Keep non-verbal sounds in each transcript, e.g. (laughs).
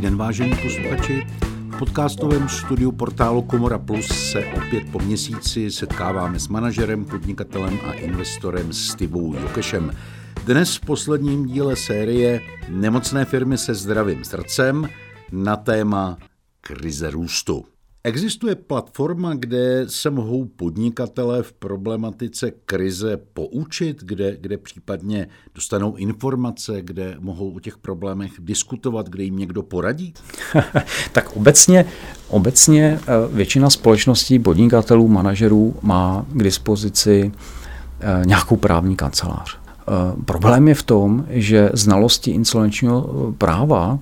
den, vážení posluchači. V podcastovém studiu portálu Komora Plus se opět po měsíci setkáváme s manažerem, podnikatelem a investorem Stivou Jokešem. Dnes v posledním díle série Nemocné firmy se zdravým srdcem na téma krize růstu. Existuje platforma, kde se mohou podnikatelé v problematice krize poučit, kde, kde případně dostanou informace, kde mohou o těch problémech diskutovat, kde jim někdo poradí? (laughs) tak obecně, obecně eh, většina společností, podnikatelů, manažerů má k dispozici eh, nějakou právní kancelář. Eh, problém je v tom, že znalosti insolvenčního práva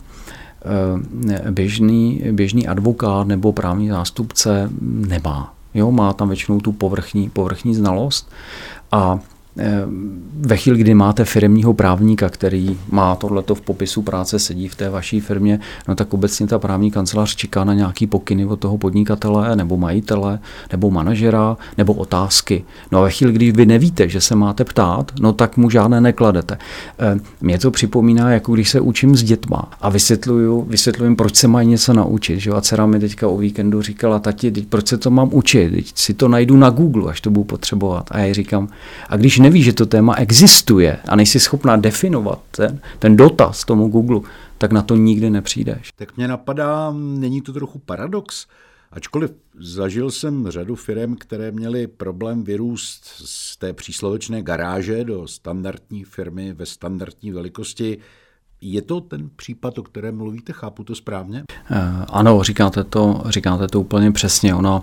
běžný, běžný advokát nebo právní zástupce nemá. Jo, má tam většinou tu povrchní, povrchní znalost a ve chvíli, kdy máte firmního právníka, který má tohleto v popisu práce, sedí v té vaší firmě, no tak obecně ta právní kancelář čeká na nějaký pokyny od toho podnikatele nebo majitele nebo manažera nebo otázky. No a ve chvíli, kdy vy nevíte, že se máte ptát, no tak mu žádné nekladete. Eh, mě to připomíná, jako když se učím s dětma a vysvětluju, vysvětluju proč se mají něco naučit. Že? A dcera mi teďka o víkendu říkala, tati, proč se to mám učit? Teď si to najdu na Google, až to budu potřebovat. A já říkám, a když nevíš, že to téma existuje a nejsi schopná definovat ten, ten dotaz tomu Google, tak na to nikdy nepřijdeš. Tak mě napadá, není to trochu paradox? Ačkoliv zažil jsem řadu firm, které měly problém vyrůst z té příslovečné garáže do standardní firmy ve standardní velikosti, je to ten případ, o kterém mluvíte, chápu to správně? Eh, ano, říkáte to, říkáte to úplně přesně. Ona,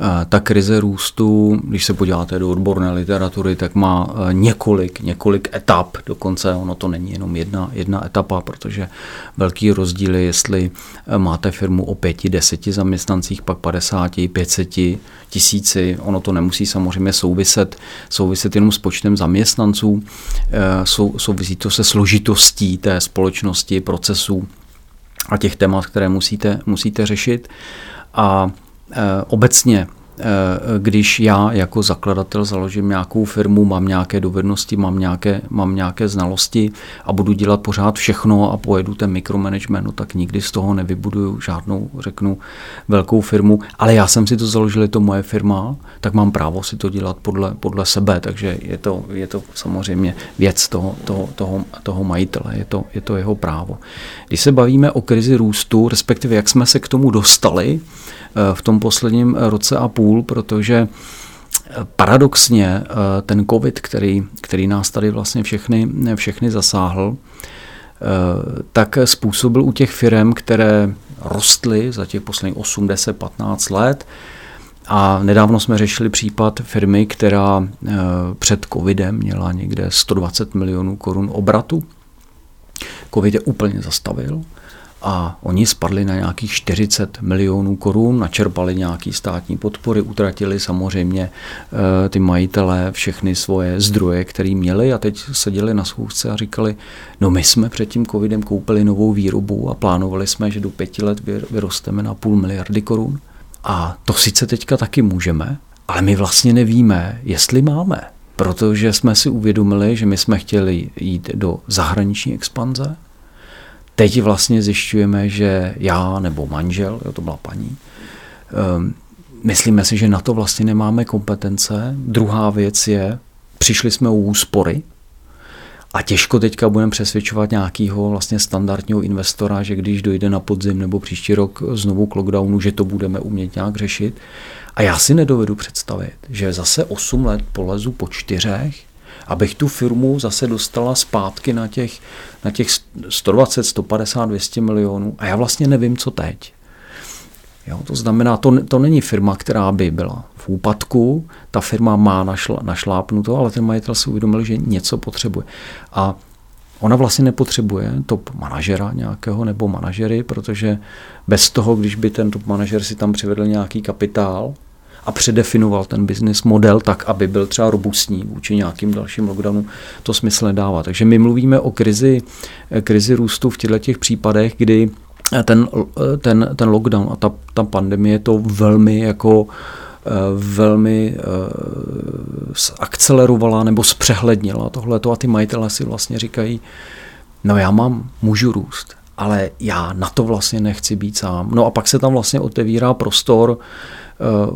eh, ta krize růstu, když se podíváte do odborné literatury, tak má eh, několik, několik etap. Dokonce ono to není jenom jedna, jedna etapa, protože velký rozdíl je, jestli máte firmu o pěti, deseti zaměstnancích, pak 50, 500, tisíci. Ono to nemusí samozřejmě souviset, souviset jenom s počtem zaměstnanců. Sou, souvisí to se složitostí té společnosti, procesů a těch témat, které musíte, musíte řešit. A e, obecně Eh, když já jako zakladatel založím nějakou firmu, mám nějaké dovednosti, mám nějaké, mám nějaké znalosti a budu dělat pořád všechno a pojedu ten mikromanagement, no tak nikdy z toho nevybuduju žádnou, řeknu, velkou firmu, ale já jsem si to založil, je to moje firma, tak mám právo si to dělat podle, podle sebe, takže je to, je to samozřejmě věc toho, toho, toho, toho majitele, je to, je to jeho právo. Když se bavíme o krizi růstu, respektive jak jsme se k tomu dostali, v tom posledním roce a půl, protože paradoxně eh, ten covid, který, který nás tady vlastně všechny, všechny zasáhl, eh, tak způsobil u těch firm, které rostly za těch posledních 8, 10, 15 let, a nedávno jsme řešili případ firmy, která eh, před covidem měla někde 120 milionů korun obratu. Covid je úplně zastavil a oni spadli na nějakých 40 milionů korun, načerpali nějaký státní podpory, utratili samozřejmě e, ty majitelé všechny svoje zdroje, které měli a teď seděli na schůzce a říkali, no my jsme před tím covidem koupili novou výrobu a plánovali jsme, že do pěti let vyrosteme na půl miliardy korun. A to sice teďka taky můžeme, ale my vlastně nevíme, jestli máme. Protože jsme si uvědomili, že my jsme chtěli jít do zahraniční expanze, Teď vlastně zjišťujeme, že já nebo manžel, jo, to byla paní, um, myslíme si, že na to vlastně nemáme kompetence. Druhá věc je, přišli jsme u úspory, a těžko teďka budeme přesvědčovat nějakého vlastně standardního investora, že když dojde na podzim nebo příští rok znovu k lockdownu, že to budeme umět nějak řešit. A já si nedovedu představit, že zase 8 let polezu po čtyřech abych tu firmu zase dostala zpátky na těch, na těch 120, 150, 200 milionů a já vlastně nevím, co teď. Jo, to znamená, to, to není firma, která by byla v úpadku, ta firma má našla, našlápnuto, ale ten majitel si uvědomil, že něco potřebuje. A ona vlastně nepotřebuje top manažera nějakého nebo manažery, protože bez toho, když by ten top manažer si tam přivedl nějaký kapitál, a předefinoval ten business model tak, aby byl třeba robustní vůči nějakým dalším lockdownu, to smysl nedává. Takže my mluvíme o krizi, krizi růstu v těchto těch případech, kdy ten, ten, ten lockdown a ta, ta pandemie to velmi jako velmi akcelerovala nebo zpřehlednila tohleto a ty majitele si vlastně říkají, no já mám, můžu růst, ale já na to vlastně nechci být sám. No a pak se tam vlastně otevírá prostor eh,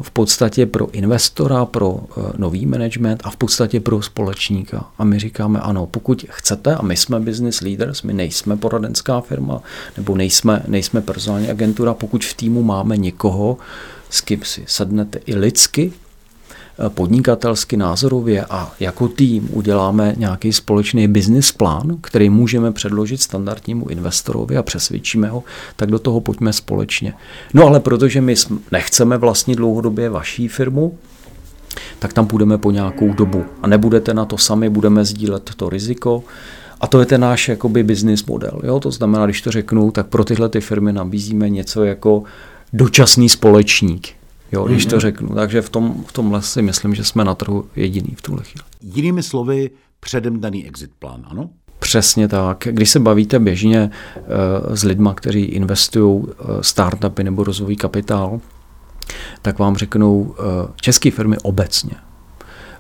v podstatě pro investora, pro eh, nový management a v podstatě pro společníka. A my říkáme, ano, pokud chcete, a my jsme business leaders, my nejsme poradenská firma, nebo nejsme, nejsme personální agentura, pokud v týmu máme někoho, s kým si sednete i lidsky, podnikatelsky, názorově a jako tým uděláme nějaký společný business plán, který můžeme předložit standardnímu investorovi a přesvědčíme ho, tak do toho pojďme společně. No ale protože my nechceme vlastnit dlouhodobě vaší firmu, tak tam půjdeme po nějakou dobu. A nebudete na to sami, budeme sdílet to riziko. A to je ten náš jakoby business model. Jo? To znamená, když to řeknu, tak pro tyhle ty firmy nabízíme něco jako dočasný společník jo, když to mhm. řeknu. Takže v, tom, v tomhle si myslím, že jsme na trhu jediný v tuhle chvíli. Jinými slovy, předem daný exit plán, ano? Přesně tak. Když se bavíte běžně uh, s lidmi, kteří investují uh, startupy nebo rozvojový kapitál, tak vám řeknou, uh, české firmy obecně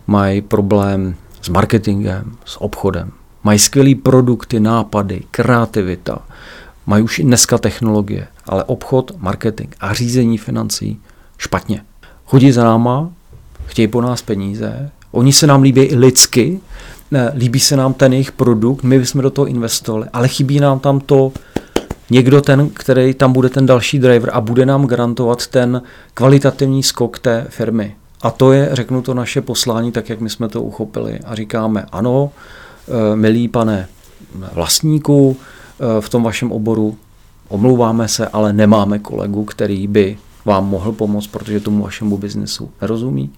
mají problém s marketingem, s obchodem. Mají skvělé produkty, nápady, kreativita, mají už i dneska technologie, ale obchod, marketing a řízení financí špatně. Chodí za náma, chtějí po nás peníze, oni se nám líbí i lidsky, líbí se nám ten jejich produkt, my jsme do toho investovali, ale chybí nám tam to, někdo ten, který tam bude ten další driver a bude nám garantovat ten kvalitativní skok té firmy. A to je, řeknu to, naše poslání, tak jak my jsme to uchopili. A říkáme, ano, eh, milý pane vlastníku, eh, v tom vašem oboru omlouváme se, ale nemáme kolegu, který by vám mohl pomoct, protože tomu vašemu biznesu nerozumí.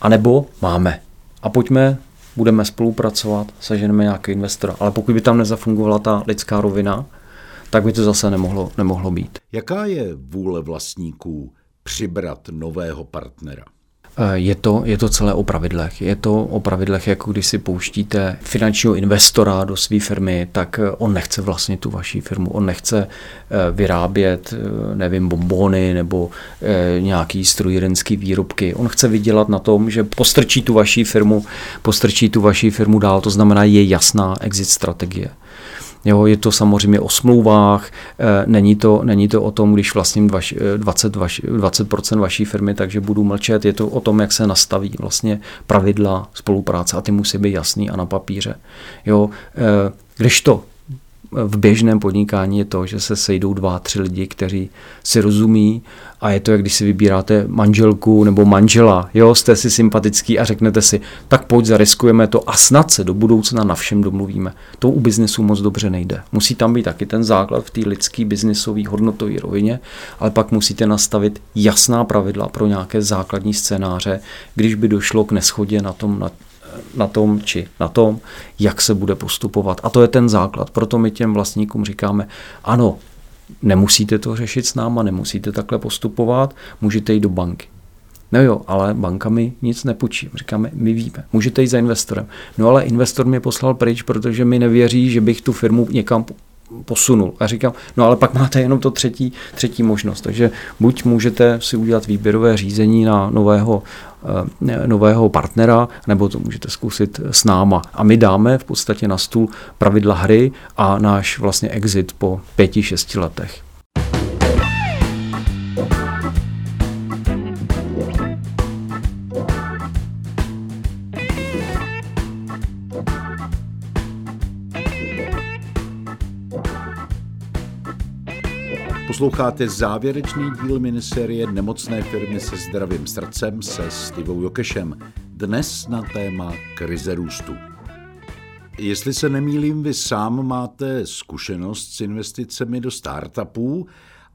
A nebo máme. A pojďme, budeme spolupracovat, seženeme nějaký investor. Ale pokud by tam nezafungovala ta lidská rovina, tak by to zase nemohlo, nemohlo být. Jaká je vůle vlastníků přibrat nového partnera? Eh, je to, je to celé o pravidlech. Je to o pravidlech, jako když si pouštíte finančního investora do své firmy, tak eh, on nechce vlastně tu vaší firmu. On nechce eh, vyrábět, nevím, bombony nebo nějaký strojírenský výrobky. On chce vydělat na tom, že postrčí tu vaší firmu, postrčí tu vaší firmu dál. To znamená, je jasná exit strategie. Jo, je to samozřejmě o smlouvách, eh, není to, není to o tom, když vlastním 20, vaš, 20% vaší firmy, takže budu mlčet, je to o tom, jak se nastaví vlastně pravidla spolupráce a ty musí být jasný a na papíře. Jo, eh, když to v běžném podnikání je to, že se sejdou dva, tři lidi, kteří si rozumí a je to, jak když si vybíráte manželku nebo manžela, jo, jste si sympatický a řeknete si, tak pojď, zariskujeme to a snad se do budoucna na všem domluvíme. To u biznesu moc dobře nejde. Musí tam být taky ten základ v té lidské biznesové hodnotové rovině, ale pak musíte nastavit jasná pravidla pro nějaké základní scénáře, když by došlo k neschodě na tom, na, na tom či na tom, jak se bude postupovat. A to je ten základ. Proto my těm vlastníkům říkáme, ano, nemusíte to řešit s náma, nemusíte takhle postupovat, můžete jít do banky. No jo, ale banka mi nic nepůjčí. Říkáme, my víme, můžete jít za investorem. No ale investor mě poslal pryč, protože mi nevěří, že bych tu firmu někam posunul. A říkám, no ale pak máte jenom to třetí, třetí možnost. Takže buď můžete si udělat výběrové řízení na nového, nového partnera, nebo to můžete zkusit s náma. A my dáme v podstatě na stůl pravidla hry a náš vlastně exit po pěti, šesti letech. Posloucháte závěrečný díl miniserie Nemocné firmy se zdravým srdcem se Stivou Jokešem. Dnes na téma krize růstu. Jestli se nemýlím, vy sám máte zkušenost s investicemi do startupů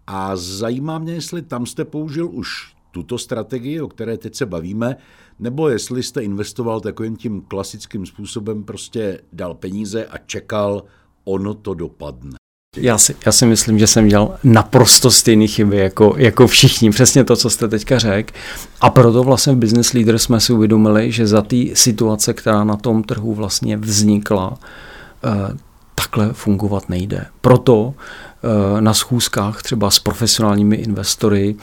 a zajímá mě, jestli tam jste použil už tuto strategii, o které teď se bavíme, nebo jestli jste investoval takovým tím klasickým způsobem, prostě dal peníze a čekal, ono to dopadne. Já si, já si myslím, že jsem dělal naprosto stejné chyby jako, jako všichni, přesně to, co jste teďka řekl. A proto vlastně v Business Leader jsme si uvědomili, že za té situace, která na tom trhu vlastně vznikla, eh, takhle fungovat nejde. Proto na schůzkách třeba s profesionálními investory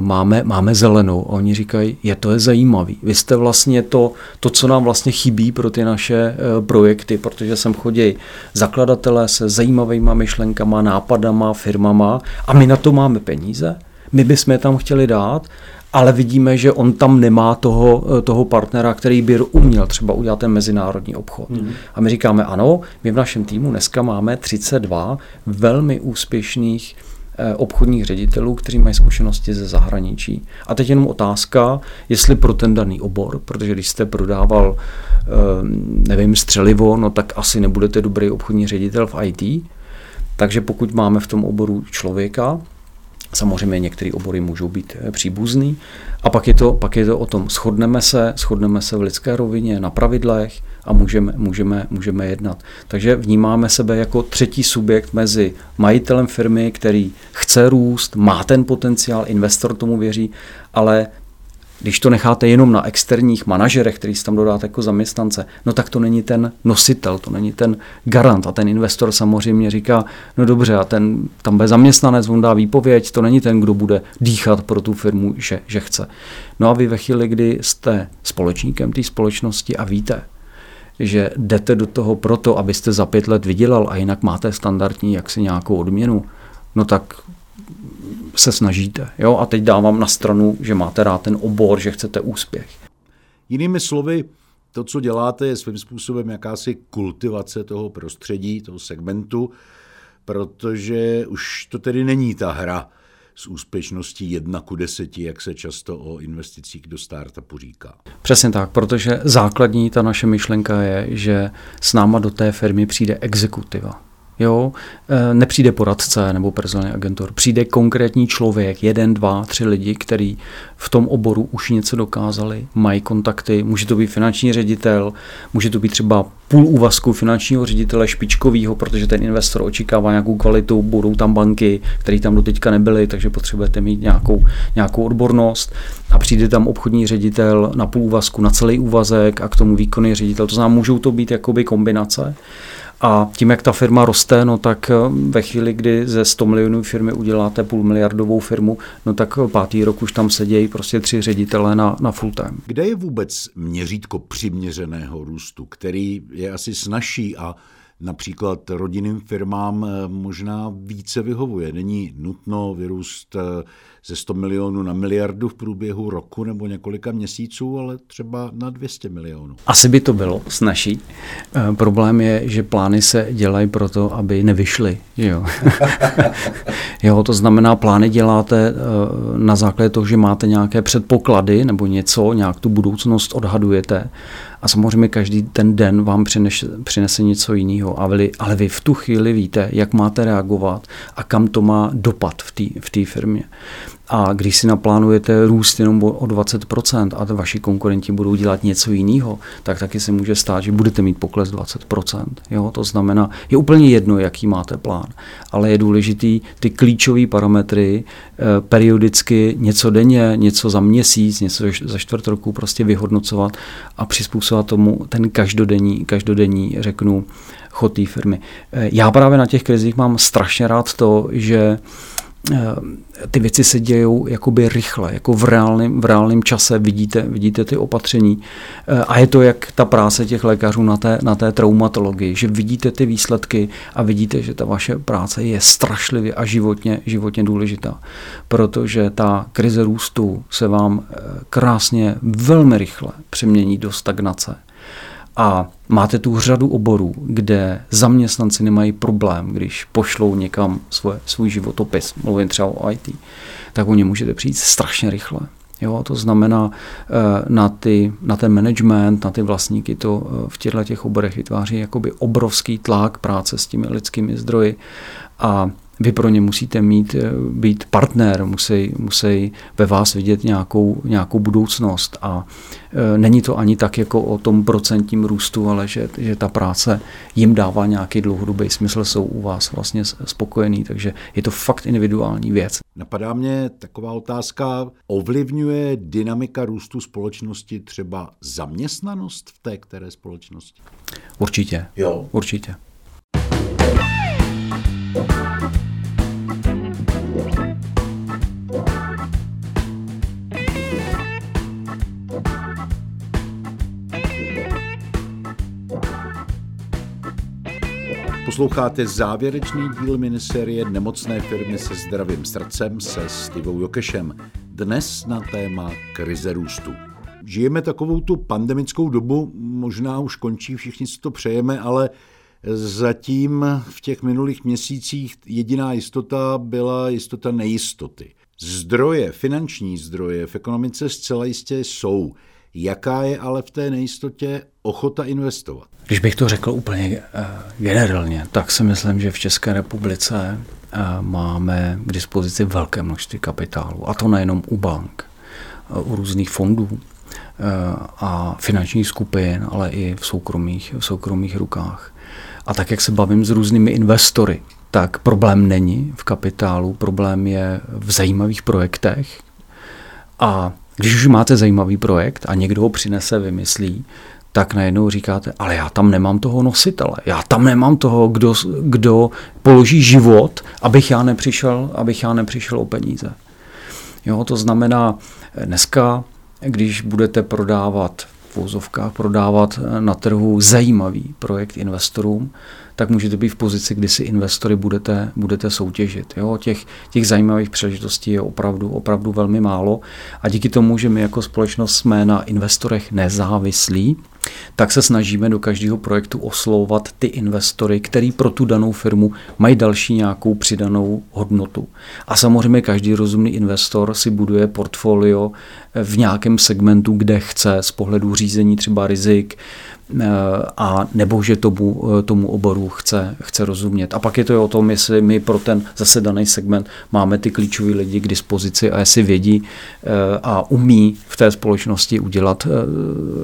máme, máme zelenou a oni říkají, je to je zajímavý. Vy jste vlastně to, to, co nám vlastně chybí pro ty naše projekty, protože sem chodí zakladatelé se zajímavými myšlenkama, nápadama, firmama a my na to máme peníze. My bychom je tam chtěli dát ale vidíme, že on tam nemá toho, eh, toho partnera, který by uměl třeba udělat ten mezinárodní obchod. Hmm. A my říkáme, ano, my v našem týmu dneska máme 32 velmi úspěšných eh, obchodních ředitelů, kteří mají zkušenosti ze zahraničí. A teď jenom otázka, jestli pro ten daný obor, protože když jste prodával, eh, nevím, střelivo, no tak asi nebudete dobrý obchodní ředitel v IT. Takže pokud máme v tom oboru člověka, Samozřejmě některé obory můžou být eh, příbuzný. A pak je, to, pak je to o tom, shodneme se, shodneme se v lidské rovině na pravidlech a můžeme, můžeme, můžeme jednat. Takže vnímáme sebe jako třetí subjekt mezi majitelem firmy, který chce růst, má ten potenciál, investor tomu věří, ale když to necháte jenom na externích manažerech, který si tam dodáte jako zaměstnance, no tak to není ten nositel, to není ten garant. A ten investor samozřejmě říká, no dobře, a ten tam bude zaměstnanec, on dá výpověď, to není ten, kdo bude dýchat pro tu firmu, že, že chce. No a vy ve chvíli, kdy jste společníkem té společnosti a víte, že jdete do toho proto, abyste za pět let vydělal a jinak máte standardní jaksi nějakou odměnu, no tak se snažíte. Jo? A teď dávám na stranu, že máte rád ten obor, že chcete úspěch. Jinými slovy, to, co děláte, je svým způsobem jakási kultivace toho prostředí, toho segmentu, protože už to tedy není ta hra s úspěšností 1 ku 10, jak se často o investicích do startupu říká. Přesně tak, protože základní ta naše myšlenka je, že s náma do té firmy přijde exekutiva. Jo, e, nepřijde poradce nebo personální agentur, přijde konkrétní člověk, jeden, dva, tři lidi, kteří v tom oboru už něco dokázali, mají kontakty, může to být finanční ředitel, může to být třeba půl úvazku finančního ředitele špičkového, protože ten investor očekává nějakou kvalitu, budou tam banky, které tam doteďka nebyly, takže potřebujete mít nějakou, nějakou odbornost a přijde tam obchodní ředitel na půl úvazku, na celý úvazek a k tomu výkonný ředitel. To znamená, můžou to být jakoby kombinace. A tím, jak ta firma roste, no tak eh, ve chvíli, kdy ze 100 milionů firmy uděláte půl miliardovou firmu, no tak pátý rok už tam sedějí prostě tři ředitelé na, na full time. Kde je vůbec měřítko přiměřeného růstu, který je asi snažší a například rodinným firmám eh, možná více vyhovuje. Není nutno vyrůst eh, ze 100 milionů na miliardu v průběhu roku nebo několika měsíců, ale třeba na 200 milionů. Asi by to bylo snažší. E, problém je, že plány se dělají proto, aby nevyšly. Jo. (laughs) jo, to znamená, plány děláte na základě toho, že máte nějaké předpoklady nebo něco, nějak tu budoucnost odhadujete a samozřejmě každý ten den vám přinese, přinese něco jiného, ale, ale vy v tu chvíli víte, jak máte reagovat a kam to má dopad v té v firmě. A když si naplánujete růst jenom o 20% a vaši konkurenti budou dělat něco jiného, tak taky se může stát, že budete mít pokles 20%. Jo? To znamená, je úplně jedno, jaký máte plán, ale je důležitý ty klíčové parametry eh, periodicky něco denně, něco za měsíc, něco za čtvrt roku prostě vyhodnocovat a přizpůsobovat tomu ten každodenní, každodenní řeknu, chod té firmy. Eh, já právě na těch krizích mám strašně rád to, že ty věci se dějou jakoby rychle, jako v reálném, v reálném čase vidíte, vidíte ty opatření. Eh, a je to jak ta práce těch lékařů na té, na té traumatologii, že vidíte ty výsledky a vidíte, že ta vaše práce je strašlivě a životně, životně důležitá. Protože ta krize růstu se vám eh, krásně, velmi rychle přemění do stagnace a máte tu řadu oborů, kde zaměstnanci nemají problém, když pošlou někam svoje, svůj životopis, mluvím třeba o IT, tak o ně můžete přijít strašně rychle. Jo, to znamená, eh, na, ty, na ten management, na ty vlastníky to eh, v těchto těch oborech vytváří jakoby obrovský tlak práce s těmi lidskými zdroji a vy pro ně musíte mít, eh, být partner, musí, musí ve vás vidět nějakou, nějakou budoucnost a e, není to ani tak jako o tom procentním růstu, ale že, že ta práce jim dává nějaký dlouhodobý smysl, jsou u vás vlastně spokojení, takže je to fakt individuální věc. Napadá mě taková otázka, ovlivňuje dynamika růstu společnosti třeba zaměstnanost v té které společnosti? Určitě. Jo. Určitě. Posloucháte závěrečný díl miniserie Nemocné firmy se zdravým srdcem se Stivou Jokešem. Dnes na téma krize růstu. Žijeme takovou tu pandemickou dobu, možná už končí, všichni si to přejeme, ale zatím v těch minulých měsících jediná jistota byla jistota nejistoty. Zdroje, finanční zdroje v ekonomice zcela jistě jsou. Jaká je ale v té nejistotě ochota investovat? Když bych to řekl úplně uh, generálně, tak si myslím, že v České republice uh, máme k dispozici velké množství kapitálu. A to nejenom u bank, uh, u různých fondů a finančních skupin, ale i v soukromých, v soukromých rukách. A tak, jak se bavím s různými investory, tak problém není v kapitálu, problém je v zajímavých projektech. A když už máte zajímavý projekt a někdo ho přinese, vymyslí, tak najednou říkáte, ale já tam nemám toho nositele, já tam nemám toho, kdo, kdo položí život, abych já nepřišel, abych já nepřišel o peníze. Jo, to znamená, dneska, když budete prodávat v vozovkách, prodávat na trhu zajímavý projekt investorům, tak můžete být v pozici, kdy si investory budete, budete soutěžit. Jo? Těch, těch zajímavých příležitostí je opravdu, opravdu velmi málo a díky tomu, že my jako společnost jsme na investorech nezávislí, tak se snažíme do každého projektu oslovovat ty investory, který pro tu danou firmu mají další nějakou přidanou hodnotu. A samozřejmě každý rozumný investor si buduje portfolio v nějakém segmentu, kde chce z pohledu řízení třeba rizik, Eh, a nebo že tomu, eh, tomu oboru chce, chce rozumět. A pak je to o tom, jestli my pro ten zase daný segment máme ty klíčové lidi k dispozici a jestli vědí eh, a umí v té společnosti udělat,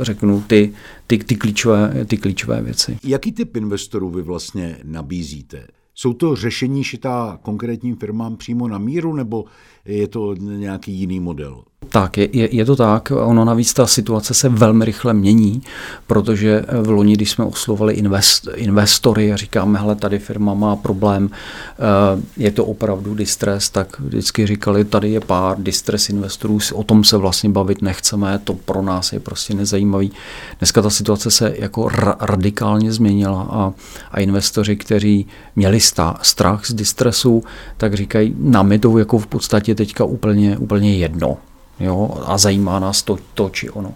řeknu, ty, ty, ty, klíčové, ty klíčové věci. Jaký typ investorů vy vlastně nabízíte? Jsou to řešení šitá konkrétním firmám přímo na míru, nebo je to nějaký jiný model? Tak, je, je, je to tak. Ono navíc ta situace se velmi rychle mění, protože v loni, když jsme oslovali invest, investory a říkáme, hele, tady firma má problém, eh, je to opravdu distress, tak vždycky říkali, tady je pár distress investorů, o tom se vlastně bavit nechceme, to pro nás je prostě nezajímavý. Dneska ta situace se jako ra- radikálně změnila a, a investoři, kteří měli stá, strach z distressu, tak říkají, nám je to jako v podstatě teďka úplně, úplně jedno jo, a zajímá nás to, to či ono.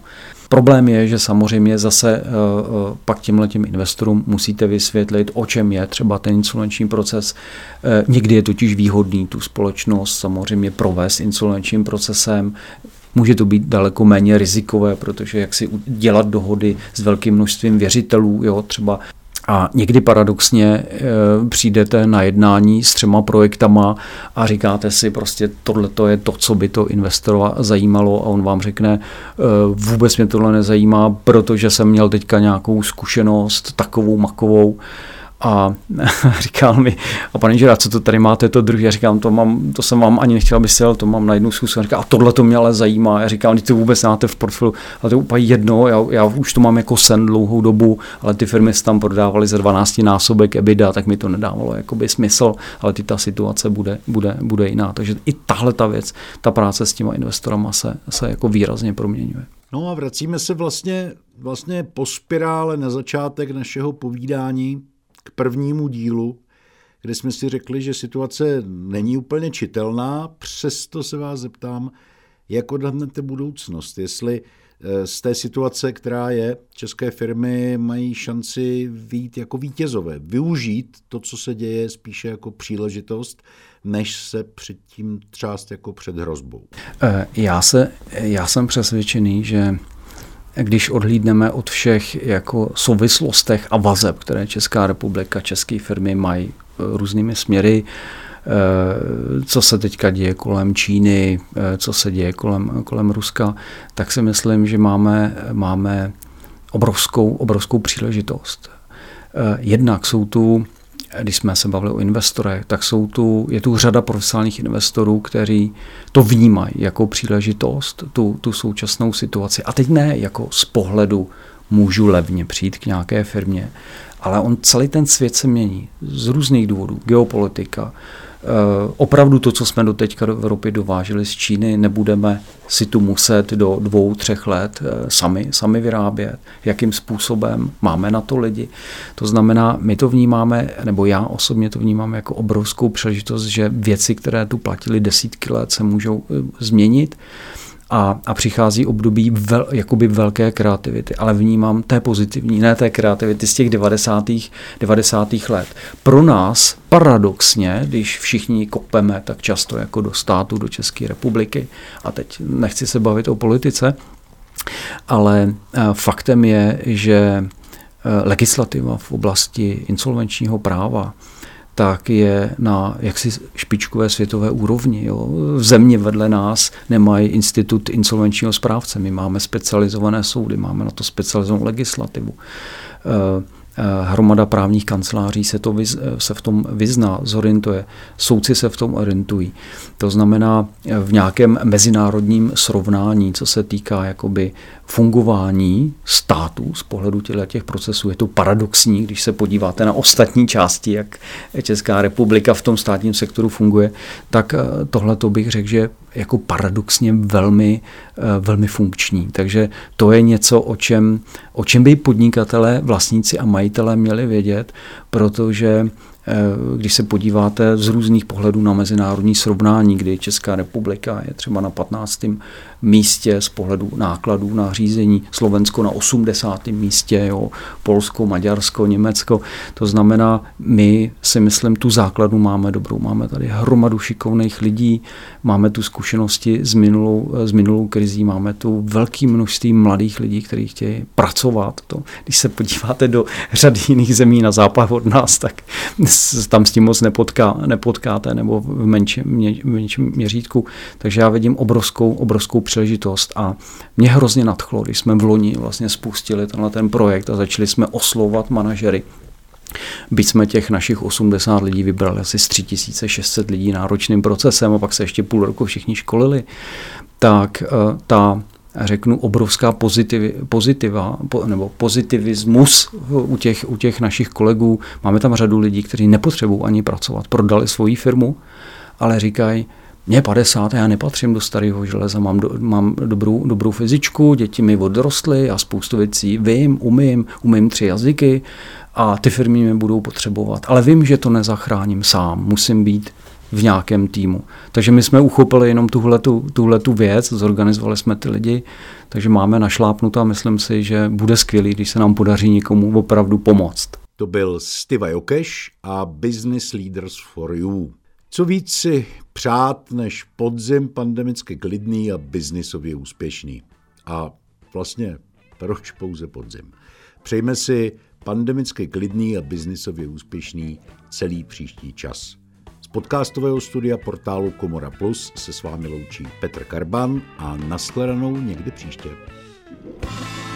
Problém je, že samozřejmě zase uh, pak těmhle těm investorům musíte vysvětlit, o čem je třeba ten insolvenční proces. Uh, někdy je totiž výhodný tu společnost samozřejmě provést insolvenčním procesem, Může to být daleko méně rizikové, protože jak si dělat dohody s velkým množstvím věřitelů, jo, třeba a někdy paradoxně e, přijdete na jednání s třema projektama a říkáte si prostě tohle je to, co by to investora zajímalo a on vám řekne e, vůbec mě tohle nezajímá, protože jsem měl teďka nějakou zkušenost takovou makovou a (laughs) říkal mi, a pane inženýr, co to tady máte, to druhé? Já říkám, to, mám, to jsem vám ani nechtěl, aby jel, to mám na jednu zkusku. A říká, a tohle to mě ale zajímá. Já říkám, ty to vůbec máte v portfoliu, ale to je úplně jedno, já, já, už to mám jako sen dlouhou dobu, ale ty firmy se tam prodávaly za 12 násobek EBITDA, tak mi to nedávalo jakoby smysl, ale ty ta situace bude, bude, bude jiná. Takže i tahle ta věc, ta práce s těma investorama se, se jako výrazně proměňuje. No a vracíme se vlastně, vlastně po spirále na začátek našeho povídání, k prvnímu dílu, kde jsme si řekli, že situace není úplně čitelná, přesto se vás zeptám, jak odhadnete budoucnost, jestli eh, z té situace, která je, české firmy mají šanci výjít jako vítězové, využít to, co se děje, spíše jako příležitost, než se předtím třást jako před hrozbou. Eh, já, se, já jsem přesvědčený, že když odhlídneme od všech jako souvislostech a vazeb, které Česká republika, české firmy mají e, různými směry, e, co se teďka děje kolem Číny, e, co se děje kolem, kolem Ruska, tak si myslím, že máme, máme obrovskou, obrovskou příležitost. Jednak jsou tu když jsme se bavili o investorech, tak jsou tu, je tu řada profesionálních investorů, kteří to vnímají jako příležitost, tu, tu současnou situaci. A teď ne jako z pohledu můžu levně přijít k nějaké firmě, ale on celý ten svět se mění z různých důvodů. Geopolitika, Eh, opravdu to, co jsme do teďka do Evropy dováželi z Číny, nebudeme si tu muset do dvou, třech let eh, sami, sami vyrábět. Jakým způsobem? Máme na to lidi. To znamená, my to vnímáme, nebo já osobně to vnímám jako obrovskou příležitost, že věci, které tu platily desítky let, se můžou eh, změnit a, a přichází období vel, jakoby velké kreativity, ale vnímám té pozitivní, ne té kreativity z těch 90. 90. let. Pro nás paradoxně, když všichni kopeme tak často jako do státu, do České republiky, a teď nechci se bavit o politice, ale eh, faktem je, že eh, legislativa v oblasti insolvenčního práva tak je na jaksi špičkové světové úrovni. Jo. V země vedle nás nemají institut insolvenčního správce. My máme specializované soudy, máme na to specializovanou legislativu. Uh, Eh, hromada právních kanceláří se, to eh, se v tom vyzná, zorientuje. Soudci se v tom orientují. To znamená eh, v nějakém mezinárodním srovnání, co se týká jakoby fungování států z pohledu těch procesů. Je to paradoxní, když se podíváte na ostatní části, jak Česká republika v tom státním sektoru funguje, tak tohle to bych řekl, že jako paradoxně velmi, velmi funkční. Takže to je něco, o čem, o čem by podnikatelé, vlastníci a majitelé měli vědět, protože eh, když se podíváte z různých pohledů na mezinárodní srovnání, kdy Česká republika je třeba na 15 místě z pohledu nákladů na řízení, Slovensko na 80. místě, jo, Polsko, Maďarsko, Německo. To znamená, my si myslím, tu základnu máme dobrou. Máme tady hromadu šikovných lidí, máme tu zkušenosti s minulou, s minulou krizí, máme tu velké množství mladých lidí, kteří chtějí pracovat. To, když se podíváte do řady jiných zemí na západ od nás, tak tam s tím moc nepotká, nepotkáte nebo v menším, mě, menším měřítku. Takže já vidím obrovskou, obrovskou příležitost a mě hrozně nadchlo, když jsme v loni vlastně spustili tenhle ten projekt a začali jsme oslovat manažery Byť jsme těch našich 80 lidí vybrali asi z 3600 lidí náročným procesem a pak se ještě půl roku všichni školili, tak eh, ta řeknu, obrovská pozitiv, pozitiva nebo pozitivismus u těch, u těch našich kolegů. Máme tam řadu lidí, kteří nepotřebují ani pracovat, prodali svoji firmu, ale říkají, mě 50, já nepatřím do starého železa, mám, do, mám dobrou, dobrou fyzičku, děti mi odrostly a spoustu věcí vím, umím, umím tři jazyky a ty firmy mě budou potřebovat. Ale vím, že to nezachráním sám, musím být v nějakém týmu. Takže my jsme uchopili jenom tuhletu, tuhletu věc, zorganizovali jsme ty lidi, takže máme našlápnuto a myslím si, že bude skvělý, když se nám podaří někomu opravdu pomoct. To byl Stiva Jokeš a Business Leaders for You. Co víc si přát než podzim pandemicky klidný a biznisově úspěšný. A vlastně proč pouze podzim? Přejme si pandemicky klidný a biznisově úspěšný celý příští čas. Z podcastového studia portálu Komora Plus se s vámi loučí Petr Karban a nashledanou někdy příště. thank you